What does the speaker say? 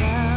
now